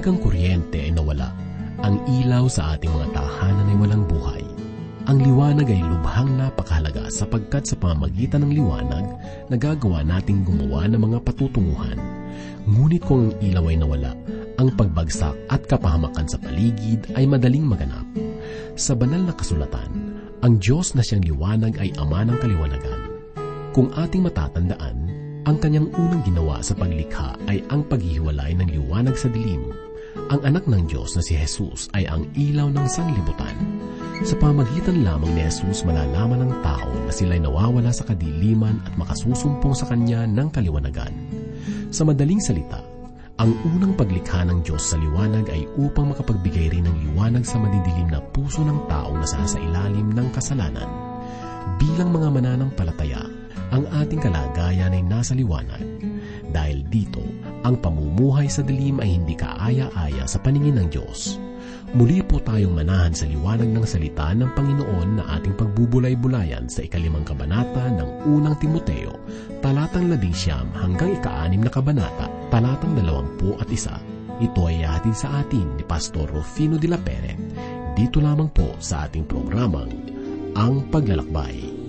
Kapag ang kuryente ay nawala, ang ilaw sa ating mga tahanan ay walang buhay. Ang liwanag ay lubhang napakahalaga sapagkat sa pamamagitan ng liwanag, nagagawa nating gumawa ng mga patutunguhan. Ngunit kung ang ilaw ay nawala, ang pagbagsak at kapahamakan sa paligid ay madaling maganap. Sa banal na kasulatan, ang Diyos na siyang liwanag ay ama ng kaliwanagan. Kung ating matatandaan, ang kanyang unang ginawa sa paglikha ay ang paghihiwalay ng liwanag sa dilim. Ang anak ng Diyos na si Jesus ay ang ilaw ng sanglibutan. Sa pamagitan lamang ni Jesus malalaman ng tao na sila'y nawawala sa kadiliman at makasusumpong sa kanya ng kaliwanagan. Sa madaling salita, ang unang paglikha ng Diyos sa liwanag ay upang makapagbigay rin ng liwanag sa madidilim na puso ng taong nasa sa ilalim ng kasalanan. Bilang mga mananampalataya, ang ating kalagayan ay nasa liwanag. Dahil dito, ang pamumuhay sa dilim ay hindi kaaya-aya sa paningin ng Diyos. Muli po tayong manahan sa liwanag ng salita ng Panginoon na ating pagbubulay-bulayan sa ikalimang kabanata ng unang Timoteo, talatang labing siyam hanggang ikaanim na kabanata, talatang dalawampu at isa. Ito ay hatid sa atin ni Pastor Rufino de la Pere, dito lamang po sa ating programang Ang Paglalakbay.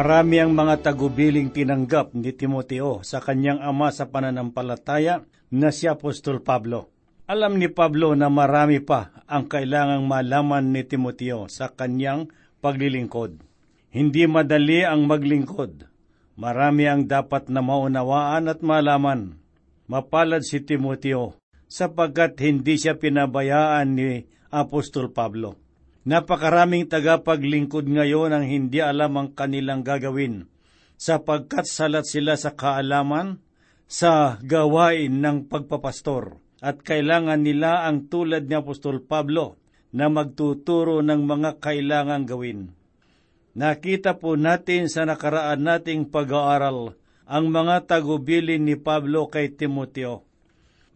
Marami ang mga tagubiling tinanggap ni Timoteo sa kanyang ama sa pananampalataya na si Apostol Pablo. Alam ni Pablo na marami pa ang kailangang malaman ni Timoteo sa kanyang paglilingkod. Hindi madali ang maglingkod. Marami ang dapat na maunawaan at malaman. Mapalad si Timoteo sapagkat hindi siya pinabayaan ni Apostol Pablo. Napakaraming tagapaglingkod ngayon ang hindi alam ang kanilang gagawin, sapagkat salat sila sa kaalaman sa gawain ng pagpapastor, at kailangan nila ang tulad ni Apostol Pablo na magtuturo ng mga kailangang gawin. Nakita po natin sa nakaraan nating pag-aaral ang mga tagubilin ni Pablo kay Timoteo.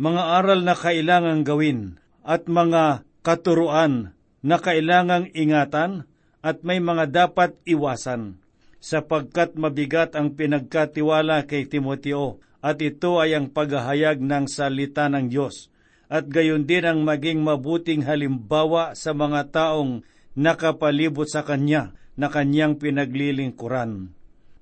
Mga aral na kailangang gawin at mga katuruan na kailangang ingatan at may mga dapat iwasan, sapagkat mabigat ang pinagkatiwala kay Timoteo at ito ay ang paghahayag ng salita ng Diyos at gayon din ang maging mabuting halimbawa sa mga taong nakapalibot sa Kanya na Kanyang pinaglilingkuran.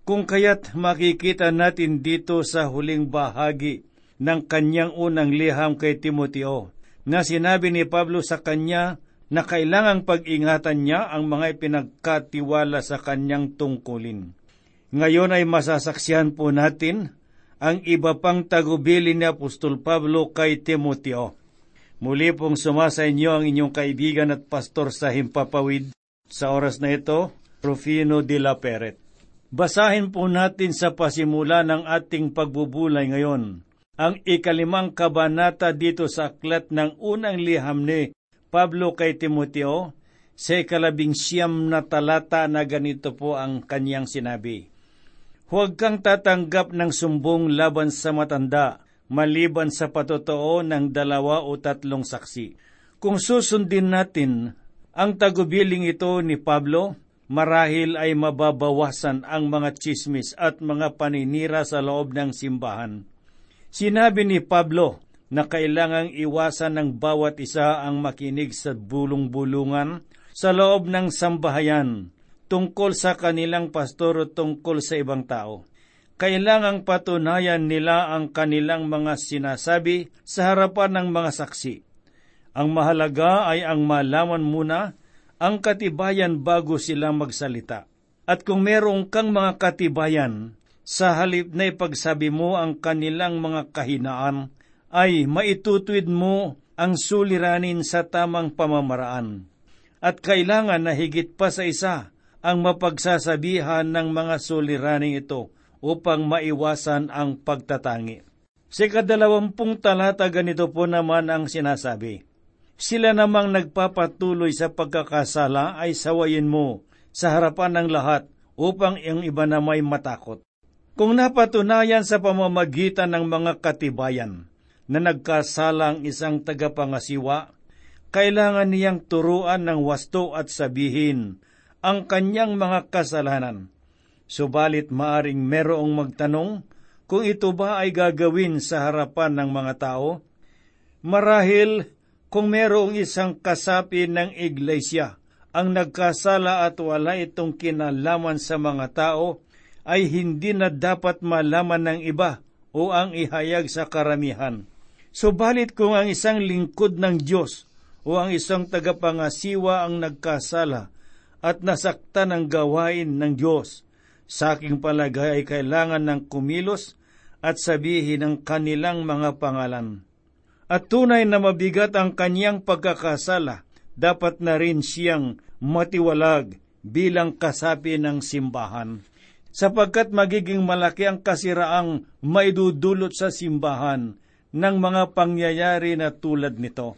Kung kaya't makikita natin dito sa huling bahagi ng Kanyang unang liham kay Timoteo na sinabi ni Pablo sa Kanya na kailangang pag-ingatan niya ang mga ipinagkatiwala sa kanyang tungkulin. Ngayon ay masasaksihan po natin ang iba pang tagubili ni Apostol Pablo kay Timoteo. Muli pong sumasa inyo ang inyong kaibigan at pastor sa Himpapawid sa oras na ito, Rufino de la Peret. Basahin po natin sa pasimula ng ating pagbubulay ngayon ang ikalimang kabanata dito sa aklat ng unang liham ni Pablo kay Timoteo, sa ikalabing siyam na talata na ganito po ang kanyang sinabi. Huwag kang tatanggap ng sumbong laban sa matanda, maliban sa patotoo ng dalawa o tatlong saksi. Kung susundin natin ang tagubiling ito ni Pablo, marahil ay mababawasan ang mga chismis at mga paninira sa loob ng simbahan. Sinabi ni Pablo na kailangang iwasan ng bawat isa ang makinig sa bulong-bulungan sa loob ng sambahayan tungkol sa kanilang pastor o tungkol sa ibang tao. Kailangang patunayan nila ang kanilang mga sinasabi sa harapan ng mga saksi. Ang mahalaga ay ang malaman muna ang katibayan bago sila magsalita. At kung merong kang mga katibayan, sa halip na ipagsabi mo ang kanilang mga kahinaan, ay maitutuwid mo ang suliranin sa tamang pamamaraan. At kailangan na higit pa sa isa ang mapagsasabihan ng mga suliraning ito upang maiwasan ang pagtatangi. Sa kadalawampung talata ganito po naman ang sinasabi, Sila namang nagpapatuloy sa pagkakasala ay sawayin mo sa harapan ng lahat upang ang iba na may matakot. Kung napatunayan sa pamamagitan ng mga katibayan na nagkasalang isang tagapangasiwa, kailangan niyang turuan ng wasto at sabihin ang kanyang mga kasalanan. Subalit maaring merong magtanong kung ito ba ay gagawin sa harapan ng mga tao. Marahil kung merong isang kasapi ng iglesia ang nagkasala at wala itong kinalaman sa mga tao, ay hindi na dapat malaman ng iba o ang ihayag sa karamihan. Subalit kung ang isang lingkod ng Diyos o ang isang tagapangasiwa ang nagkasala, at nasakta ng gawain ng Diyos. Sa aking palagay ay kailangan ng kumilos at sabihin ang kanilang mga pangalan. At tunay na mabigat ang kanyang pagkakasala, dapat na rin siyang matiwalag bilang kasapi ng simbahan. Sapagkat magiging malaki ang kasiraang maidudulot sa simbahan ng mga pangyayari na tulad nito.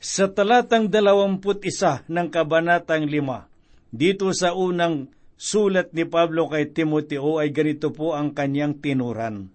Sa talatang dalawamput isa ng Kabanatang lima, dito sa unang sulat ni Pablo kay Timoteo ay ganito po ang kanyang tinuran.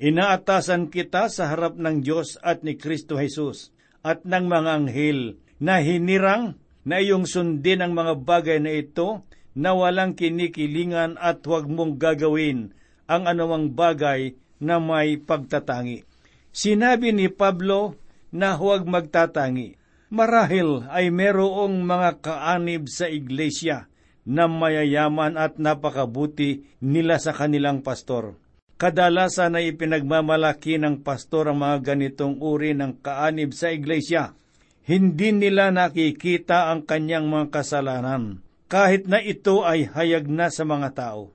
Inaatasan kita sa harap ng Diyos at ni Kristo Jesus at ng mga anghel na hinirang na iyong sundin ang mga bagay na ito na walang kinikilingan at huwag mong gagawin ang anumang bagay na may pagtatangi. Sinabi ni Pablo na huwag magtatangi Marahil ay merong mga kaanib sa iglesia na mayayaman at napakabuti nila sa kanilang pastor. Kadalasan ay ipinagmamalaki ng pastor ang mga ganitong uri ng kaanib sa iglesia. Hindi nila nakikita ang kanyang mga kasalanan, kahit na ito ay hayag na sa mga tao.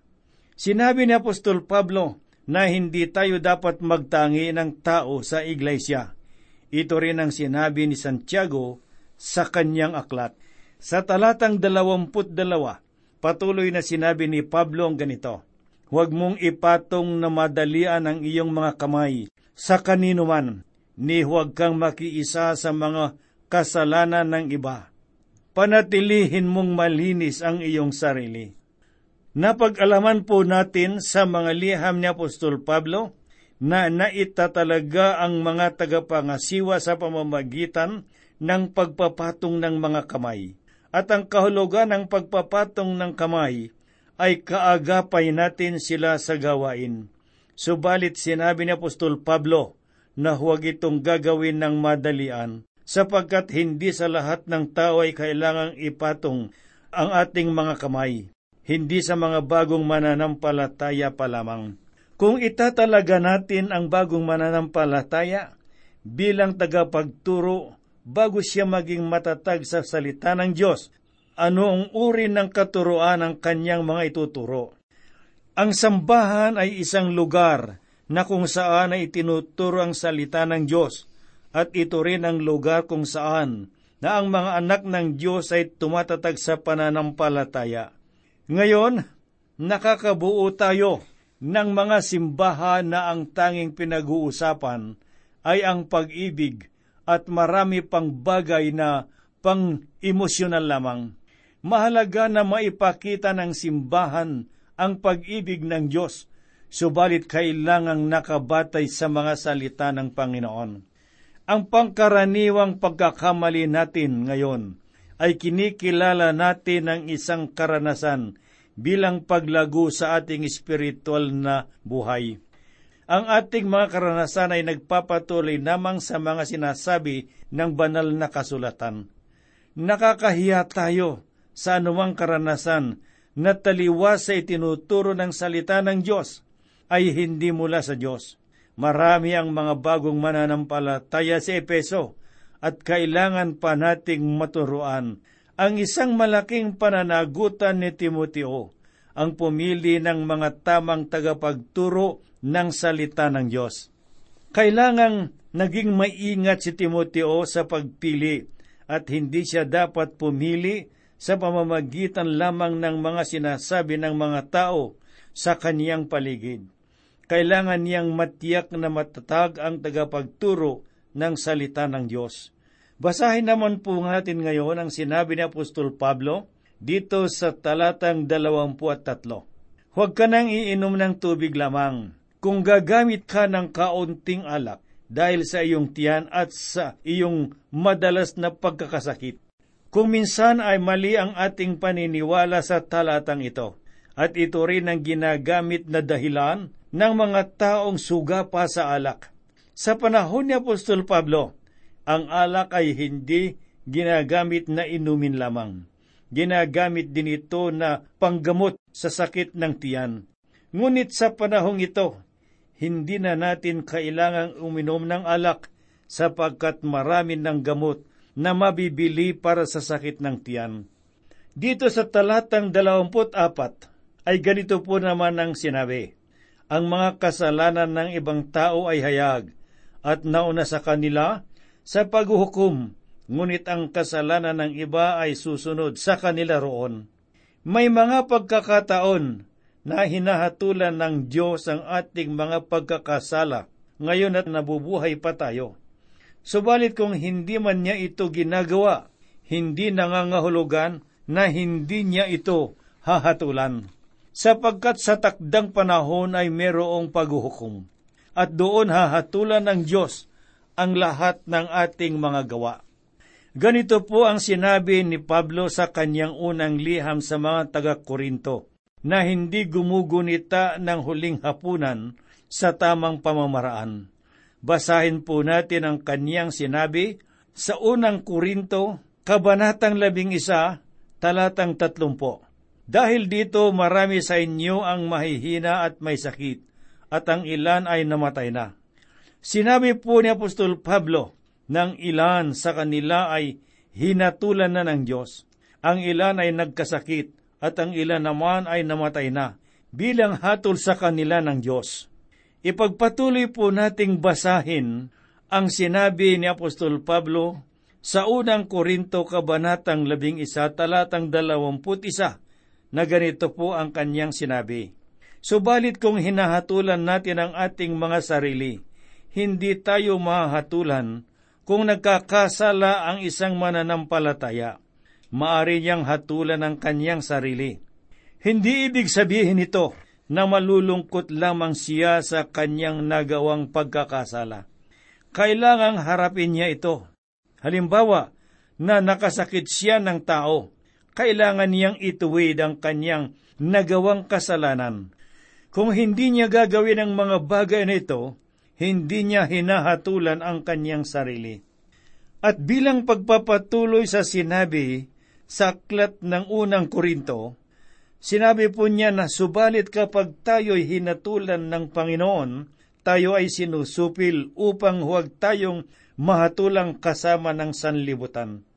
Sinabi ni Apostol Pablo na hindi tayo dapat magtangi ng tao sa iglesia ito rin ang sinabi ni Santiago sa kanyang aklat. Sa talatang dalawamput dalawa, patuloy na sinabi ni Pablo ang ganito, Huwag mong ipatong na madalian ang iyong mga kamay sa kanino man, ni huwag kang makiisa sa mga kasalanan ng iba. Panatilihin mong malinis ang iyong sarili. Napag-alaman po natin sa mga liham ni Apostol Pablo na naitatalaga ang mga tagapangasiwa sa pamamagitan ng pagpapatong ng mga kamay. At ang kahulugan ng pagpapatong ng kamay ay kaagapay natin sila sa gawain. Subalit sinabi ni Apostol Pablo na huwag itong gagawin ng madalian sapagkat hindi sa lahat ng tao ay kailangang ipatong ang ating mga kamay, hindi sa mga bagong mananampalataya pa lamang. Kung itatalaga natin ang bagong mananampalataya bilang tagapagturo bago siya maging matatag sa salita ng Diyos, ano ang uri ng katuroan ng kanyang mga ituturo? Ang sambahan ay isang lugar na kung saan ay itinuturo ang salita ng Diyos at ito rin ang lugar kung saan na ang mga anak ng Diyos ay tumatatag sa pananampalataya. Ngayon, nakakabuo tayo ng mga simbahan na ang tanging pinag-uusapan ay ang pag-ibig at marami pang bagay na pang-emosyonal lamang. Mahalaga na maipakita ng simbahan ang pag-ibig ng Diyos, subalit kailangang nakabatay sa mga salita ng Panginoon. Ang pangkaraniwang pagkakamali natin ngayon ay kinikilala natin ng isang karanasan bilang paglago sa ating espiritual na buhay. Ang ating mga karanasan ay nagpapatuloy namang sa mga sinasabi ng banal na kasulatan. Nakakahiya tayo sa anumang karanasan na taliwas sa itinuturo ng salita ng Diyos ay hindi mula sa Diyos. Marami ang mga bagong mananampalataya sa Epeso at kailangan pa nating maturuan ang isang malaking pananagutan ni Timoteo, ang pumili ng mga tamang tagapagturo ng salita ng Diyos. Kailangang naging maingat si Timoteo sa pagpili at hindi siya dapat pumili sa pamamagitan lamang ng mga sinasabi ng mga tao sa kaniyang paligid. Kailangan niyang matiyak na matatag ang tagapagturo ng salita ng Diyos. Basahin naman po natin ngayon ang sinabi ni Apostol Pablo dito sa talatang 23. Huwag ka nang iinom ng tubig lamang. Kung gagamit ka ng kaunting alak dahil sa iyong tiyan at sa iyong madalas na pagkakasakit. Kung minsan ay mali ang ating paniniwala sa talatang ito, at ito rin ang ginagamit na dahilan ng mga taong suga pa sa alak. Sa panahon ni Apostol Pablo, ang alak ay hindi ginagamit na inumin lamang. Ginagamit din ito na panggamot sa sakit ng tiyan. Ngunit sa panahong ito, hindi na natin kailangang uminom ng alak sapagkat marami ng gamot na mabibili para sa sakit ng tiyan. Dito sa talatang 24 ay ganito po naman ang sinabi, Ang mga kasalanan ng ibang tao ay hayag, at nauna sa kanila sa paghuhukom, ngunit ang kasalanan ng iba ay susunod sa kanila roon. May mga pagkakataon na hinahatulan ng Diyos ang ating mga pagkakasala ngayon at nabubuhay pa tayo. Subalit kung hindi man niya ito ginagawa, hindi nangangahulugan na hindi niya ito hahatulan. Sapagkat sa takdang panahon ay merong paghuhukom. At doon hahatulan ng Diyos ang lahat ng ating mga gawa. Ganito po ang sinabi ni Pablo sa kanyang unang liham sa mga taga-Korinto, na hindi gumugunita ng huling hapunan sa tamang pamamaraan. Basahin po natin ang kanyang sinabi sa unang Korinto, Kabanatang labing isa, talatang tatlumpo. Dahil dito marami sa inyo ang mahihina at may sakit, at ang ilan ay namatay na. Sinabi po ni Apostol Pablo ng ilan sa kanila ay hinatulan na ng Diyos. Ang ilan ay nagkasakit at ang ilan naman ay namatay na bilang hatol sa kanila ng Diyos. Ipagpatuloy po nating basahin ang sinabi ni Apostol Pablo sa unang Korinto Kabanatang 11 talatang 21 na ganito po ang kanyang sinabi. Subalit kung hinahatulan natin ang ating mga sarili, hindi tayo mahatulan kung nagkakasala ang isang mananampalataya. Maari niyang hatulan ang kanyang sarili. Hindi ibig sabihin ito na malulungkot lamang siya sa kanyang nagawang pagkakasala. Kailangang harapin niya ito. Halimbawa, na nakasakit siya ng tao, kailangan niyang ituwid ang kanyang nagawang kasalanan. Kung hindi niya gagawin ang mga bagay na ito, hindi niya hinahatulan ang kanyang sarili. At bilang pagpapatuloy sa sinabi sa aklat ng unang Korinto, sinabi po niya na subalit kapag tayo'y hinatulan ng Panginoon, tayo ay sinusupil upang huwag tayong mahatulang kasama ng sanlibutan.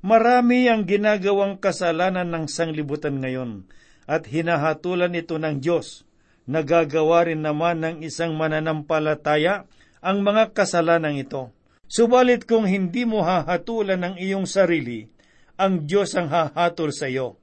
Marami ang ginagawang kasalanan ng sanglibutan ngayon at hinahatulan ito ng Diyos nagagawa rin naman ng isang mananampalataya ang mga kasalanan ito. Subalit kung hindi mo hahatulan ng iyong sarili, ang Diyos ang hahatol sa iyo.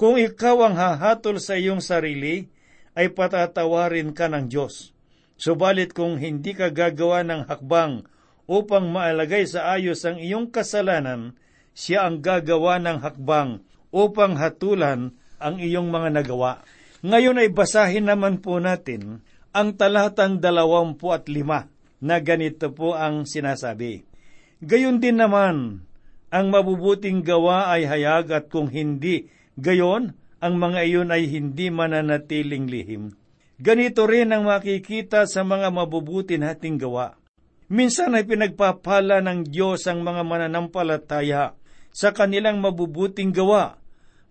Kung ikaw ang hahatol sa iyong sarili, ay patatawarin ka ng Diyos. Subalit kung hindi ka gagawa ng hakbang upang maalagay sa ayos ang iyong kasalanan, siya ang gagawa ng hakbang upang hatulan ang iyong mga nagawa. Ngayon ay basahin naman po natin ang talatang dalawampu at lima na ganito po ang sinasabi. Gayon din naman, ang mabubuting gawa ay hayag at kung hindi, gayon, ang mga iyon ay hindi mananatiling lihim. Ganito rin ang makikita sa mga mabubuti nating gawa. Minsan ay pinagpapala ng Diyos ang mga mananampalataya sa kanilang mabubuting gawa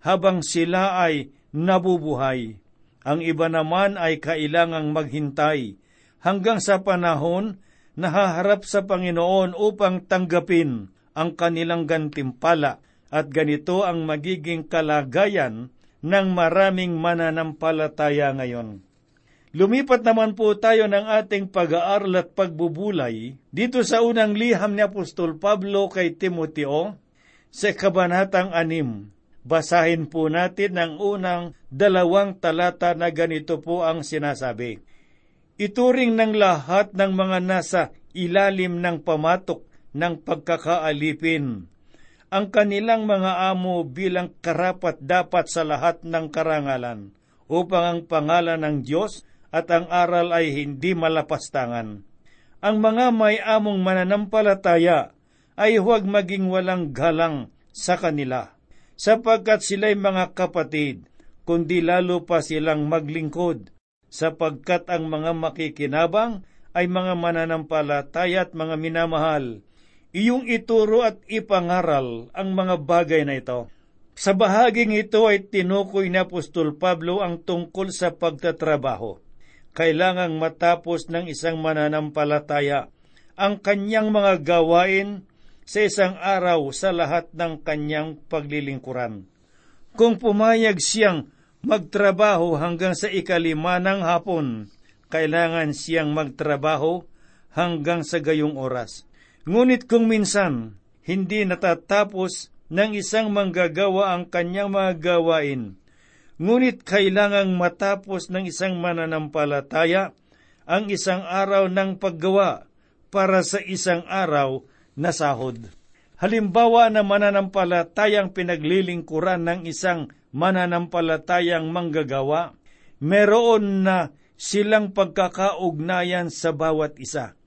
habang sila ay nabubuhay. Ang iba naman ay kailangang maghintay hanggang sa panahon na haharap sa Panginoon upang tanggapin ang kanilang gantimpala at ganito ang magiging kalagayan ng maraming mananampalataya ngayon. Lumipat naman po tayo ng ating pag-aaral at pagbubulay dito sa unang liham ni Apostol Pablo kay Timoteo sa Kabanatang 6. Basahin po natin ang unang dalawang talata na ganito po ang sinasabi. Ituring ng lahat ng mga nasa ilalim ng pamatok ng pagkakaalipin ang kanilang mga amo bilang karapat dapat sa lahat ng karangalan upang ang pangalan ng Diyos at ang aral ay hindi malapastangan. Ang mga may among mananampalataya ay huwag maging walang galang sa kanila, sapagkat sila'y mga kapatid, kundi lalo pa silang maglingkod, sapagkat ang mga makikinabang ay mga mananampalataya at mga minamahal. Iyong ituro at ipangaral ang mga bagay na ito. Sa bahaging ito ay tinukoy ni Apostol Pablo ang tungkol sa pagtatrabaho kailangang matapos ng isang mananampalataya ang kanyang mga gawain sa isang araw sa lahat ng kanyang paglilingkuran. Kung pumayag siyang magtrabaho hanggang sa ikalima ng hapon, kailangan siyang magtrabaho hanggang sa gayong oras. Ngunit kung minsan hindi natatapos ng isang manggagawa ang kanyang mga gawain, Ngunit kailangang matapos ng isang mananampalataya ang isang araw ng paggawa para sa isang araw na sahod. Halimbawa na mananampalatayang pinaglilingkuran ng isang mananampalatayang manggagawa, meron na silang pagkakaugnayan sa bawat isa.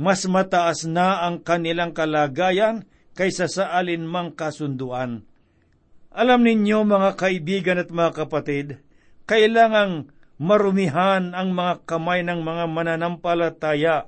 Mas mataas na ang kanilang kalagayan kaysa sa alinmang kasunduan alam ninyo mga kaibigan at mga kapatid, kailangang marumihan ang mga kamay ng mga mananampalataya,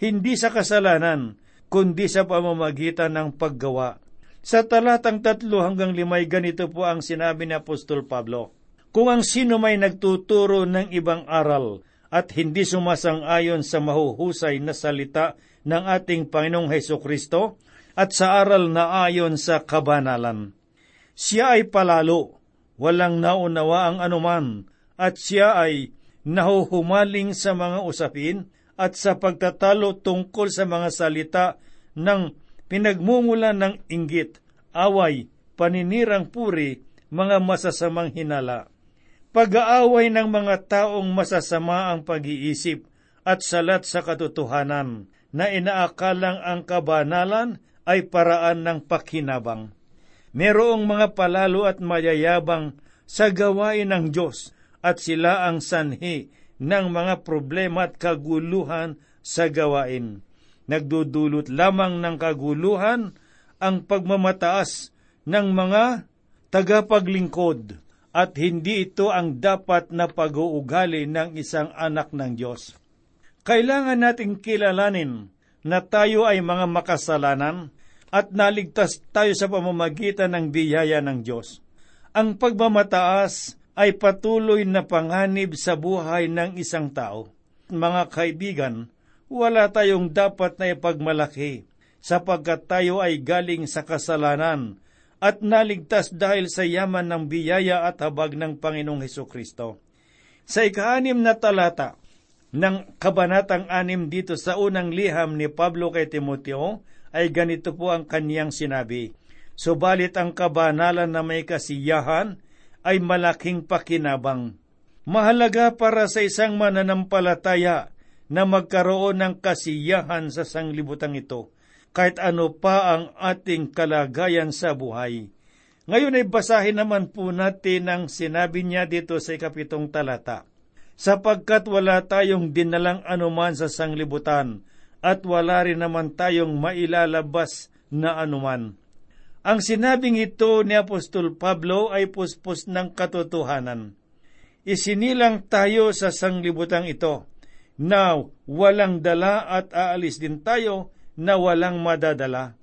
hindi sa kasalanan, kundi sa pamamagitan ng paggawa. Sa talatang tatlo hanggang limay ganito po ang sinabi ni Apostol Pablo. Kung ang sino may nagtuturo ng ibang aral at hindi sumasang-ayon sa mahuhusay na salita ng ating Panginoong Heso Kristo at sa aral na ayon sa kabanalan, siya ay palalo, walang naunawa ang anuman, at siya ay nahuhumaling sa mga usapin at sa pagtatalo tungkol sa mga salita ng pinagmumula ng inggit, away, paninirang puri, mga masasamang hinala. Pag-aaway ng mga taong masasama ang pag-iisip at salat sa katotohanan na inaakalang ang kabanalan ay paraan ng pakinabang. Merong mga palalo at mayayabang sa gawain ng Diyos at sila ang sanhi ng mga problema at kaguluhan sa gawain. Nagdudulot lamang ng kaguluhan ang pagmamataas ng mga tagapaglingkod at hindi ito ang dapat na pag-uugali ng isang anak ng Diyos. Kailangan nating kilalanin na tayo ay mga makasalanan at naligtas tayo sa pamamagitan ng biyaya ng Diyos. Ang pagmamataas ay patuloy na panganib sa buhay ng isang tao. Mga kaibigan, wala tayong dapat na ipagmalaki sapagkat tayo ay galing sa kasalanan at naligtas dahil sa yaman ng biyaya at habag ng Panginoong Heso Kristo. Sa ikaanim na talata ng kabanatang anim dito sa unang liham ni Pablo kay Timoteo, ay ganito po ang kaniyang sinabi, Subalit ang kabanalan na may kasiyahan ay malaking pakinabang. Mahalaga para sa isang mananampalataya na magkaroon ng kasiyahan sa sanglibutang ito, kahit ano pa ang ating kalagayan sa buhay. Ngayon ay basahin naman po natin ang sinabi niya dito sa ikapitong talata. Sapagkat wala tayong dinalang anuman sa sanglibutan at wala rin naman tayong mailalabas na anuman. Ang sinabing ito ni Apostol Pablo ay puspos ng katotohanan. Isinilang tayo sa sanglibutang ito na walang dala at aalis din tayo na walang madadala.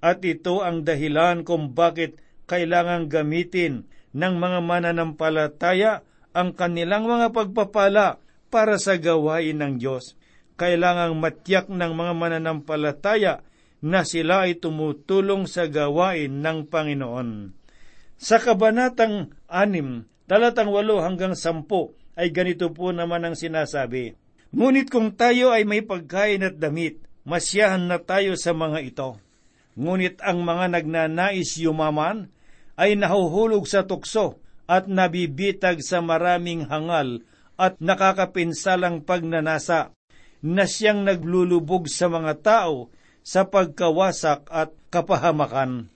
At ito ang dahilan kung bakit kailangang gamitin ng mga mananampalataya ang kanilang mga pagpapala para sa gawain ng Diyos. Kailangang matyak ng mga mananampalataya na sila ay tumutulong sa gawain ng Panginoon. Sa kabanatang 6, talatang 8 hanggang 10 ay ganito po naman ang sinasabi. Ngunit kung tayo ay may pagkain at damit, masyahan na tayo sa mga ito. Ngunit ang mga nagnanais yumaman ay nahuhulog sa tukso at nabibitag sa maraming hangal at nakakapinsalang pagnanasa na siyang naglulubog sa mga tao sa pagkawasak at kapahamakan.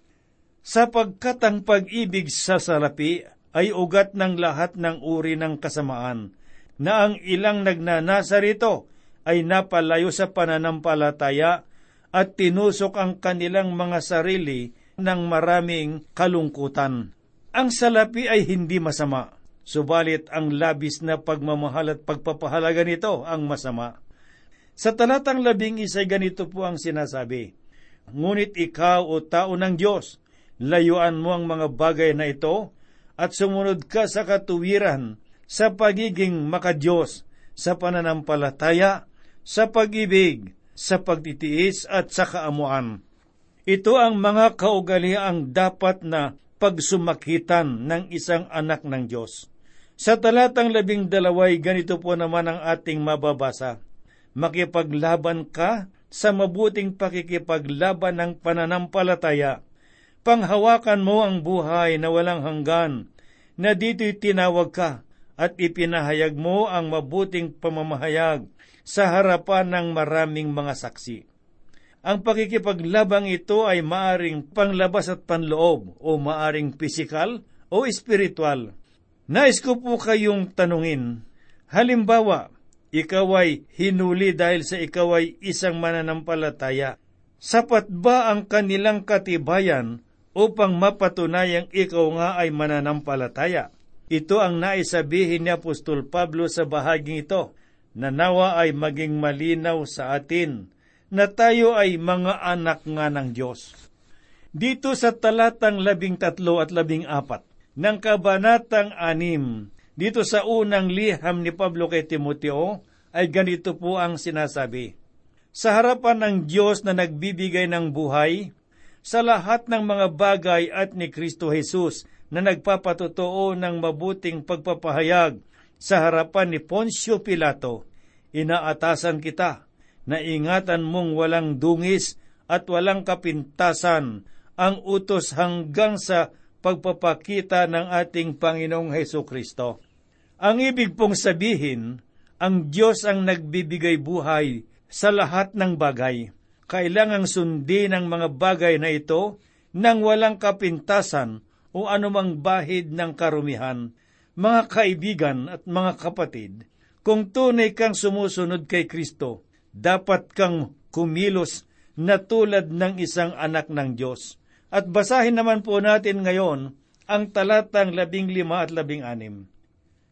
Sapagkat ang pag-ibig sa salapi ay ugat ng lahat ng uri ng kasamaan, na ang ilang nagnanasa rito ay napalayo sa pananampalataya at tinusok ang kanilang mga sarili ng maraming kalungkutan. Ang salapi ay hindi masama, subalit ang labis na pagmamahal at pagpapahalaga nito ang masama. Sa talatang labing isa ganito po ang sinasabi, Ngunit ikaw o tao ng Diyos, layuan mo ang mga bagay na ito at sumunod ka sa katuwiran sa pagiging makadiyos, sa pananampalataya, sa pag-ibig, sa pagtitiis at sa kaamuan. Ito ang mga kaugaliang dapat na pagsumakitan ng isang anak ng Diyos. Sa talatang labing dalaway, ganito po naman ang ating mababasa. Makipaglaban ka sa mabuting pakikipaglaban ng pananampalataya. Panghawakan mo ang buhay na walang hanggan, na dito'y tinawag ka at ipinahayag mo ang mabuting pamamahayag sa harapan ng maraming mga saksi. Ang pakikipaglabang ito ay maaring panglabas at panloob o maaring pisikal o espiritual. Nais ko po kayong tanungin, halimbawa, ikaw ay hinuli dahil sa ikaw ay isang mananampalataya. Sapat ba ang kanilang katibayan upang mapatunayang ikaw nga ay mananampalataya? Ito ang naisabihin ni Apostol Pablo sa bahaging ito, na nawa ay maging malinaw sa atin na tayo ay mga anak nga ng Diyos. Dito sa talatang labing tatlo at labing apat ng kabanatang anim, dito sa unang liham ni Pablo kay Timoteo, ay ganito po ang sinasabi. Sa harapan ng Diyos na nagbibigay ng buhay, sa lahat ng mga bagay at ni Kristo Jesus na nagpapatotoo ng mabuting pagpapahayag sa harapan ni Poncio Pilato, inaatasan kita na ingatan mong walang dungis at walang kapintasan ang utos hanggang sa pagpapakita ng ating Panginoong Heso Kristo. Ang ibig pong sabihin, ang Diyos ang nagbibigay buhay sa lahat ng bagay. Kailangang sundin ang mga bagay na ito nang walang kapintasan o anumang bahid ng karumihan. Mga kaibigan at mga kapatid, kung tunay kang sumusunod kay Kristo, dapat kang kumilos na tulad ng isang anak ng Diyos. At basahin naman po natin ngayon ang talatang labing lima at labing anim.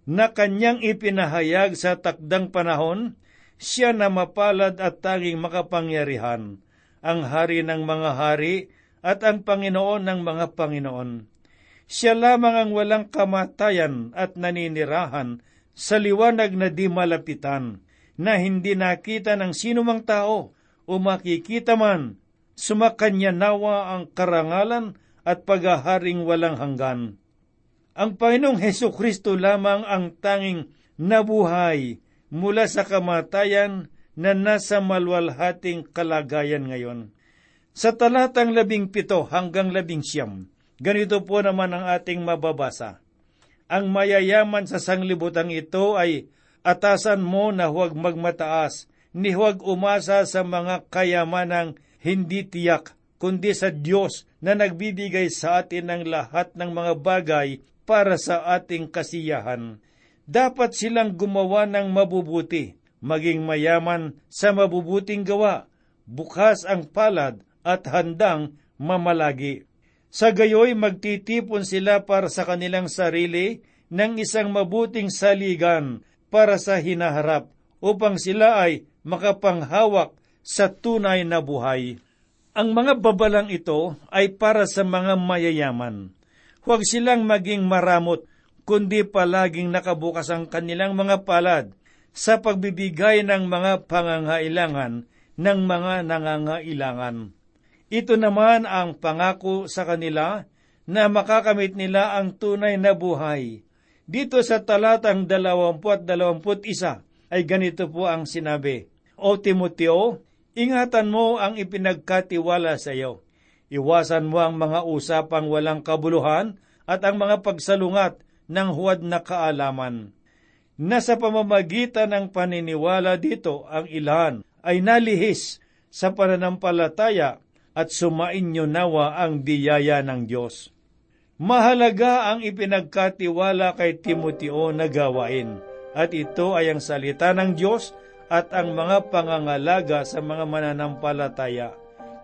Na kanyang ipinahayag sa takdang panahon, siya na mapalad at tanging makapangyarihan, ang hari ng mga hari at ang Panginoon ng mga Panginoon. Siya lamang ang walang kamatayan at naninirahan sa liwanag na di malapitan na hindi nakita ng sinumang tao o makikita man, sumakanya nawa ang karangalan at paghaharing walang hanggan. Ang Panginoong Heso Kristo lamang ang tanging nabuhay mula sa kamatayan na nasa malwalhating kalagayan ngayon. Sa talatang labing pito hanggang labing siyam, ganito po naman ang ating mababasa. Ang mayayaman sa sanglibutan ito ay atasan mo na huwag magmataas, ni huwag umasa sa mga kayamanang hindi tiyak, kundi sa Diyos na nagbibigay sa atin ng lahat ng mga bagay para sa ating kasiyahan. Dapat silang gumawa ng mabubuti, maging mayaman sa mabubuting gawa, bukas ang palad at handang mamalagi. Sa gayoy magtitipon sila para sa kanilang sarili ng isang mabuting saligan para sa hinaharap upang sila ay makapanghawak sa tunay na buhay. Ang mga babalang ito ay para sa mga mayayaman. Huwag silang maging maramot, kundi palaging nakabukas ang kanilang mga palad sa pagbibigay ng mga pangangailangan ng mga nangangailangan. Ito naman ang pangako sa kanila na makakamit nila ang tunay na buhay. Dito sa talatang 20 at 21 ay ganito po ang sinabi, O Timoteo, Ingatan mo ang ipinagkatiwala sa iyo. Iwasan mo ang mga usapang walang kabuluhan at ang mga pagsalungat ng huwad na kaalaman. Nasa pamamagitan ng paniniwala dito ang ilan ay nalihis sa pananampalataya at sumain nyo nawa ang biyaya ng Diyos. Mahalaga ang ipinagkatiwala kay Timoteo na gawain, at ito ay ang salita ng Diyos at ang mga pangangalaga sa mga mananampalataya,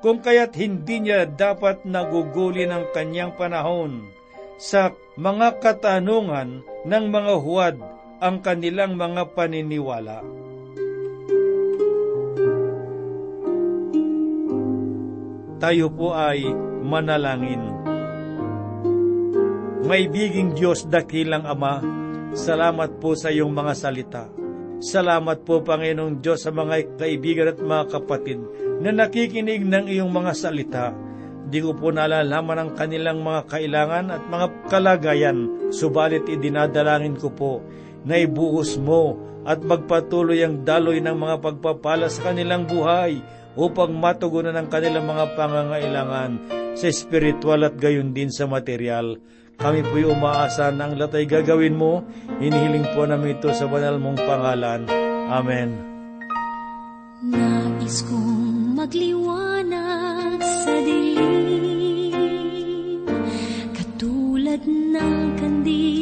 kung kaya't hindi niya dapat naguguli ng kanyang panahon sa mga katanungan ng mga huwad ang kanilang mga paniniwala. Tayo po ay manalangin. May biging Diyos dakilang Ama, salamat po sa iyong mga salita Salamat po, Panginoong Diyos, sa mga kaibigan at mga kapatid na nakikinig ng iyong mga salita. Di ko po nalalaman ang kanilang mga kailangan at mga kalagayan, subalit idinadalangin ko po na ibuhos mo at magpatuloy ang daloy ng mga pagpapala sa kanilang buhay upang matugunan ang kanilang mga pangangailangan sa espiritual at gayon din sa material. Kami po'y umaasa na ang latay gagawin mo. Inihiling po namin ito sa banal mong pangalan. Amen. Nais kong magliwanag sa dilim Katulad ng kandilang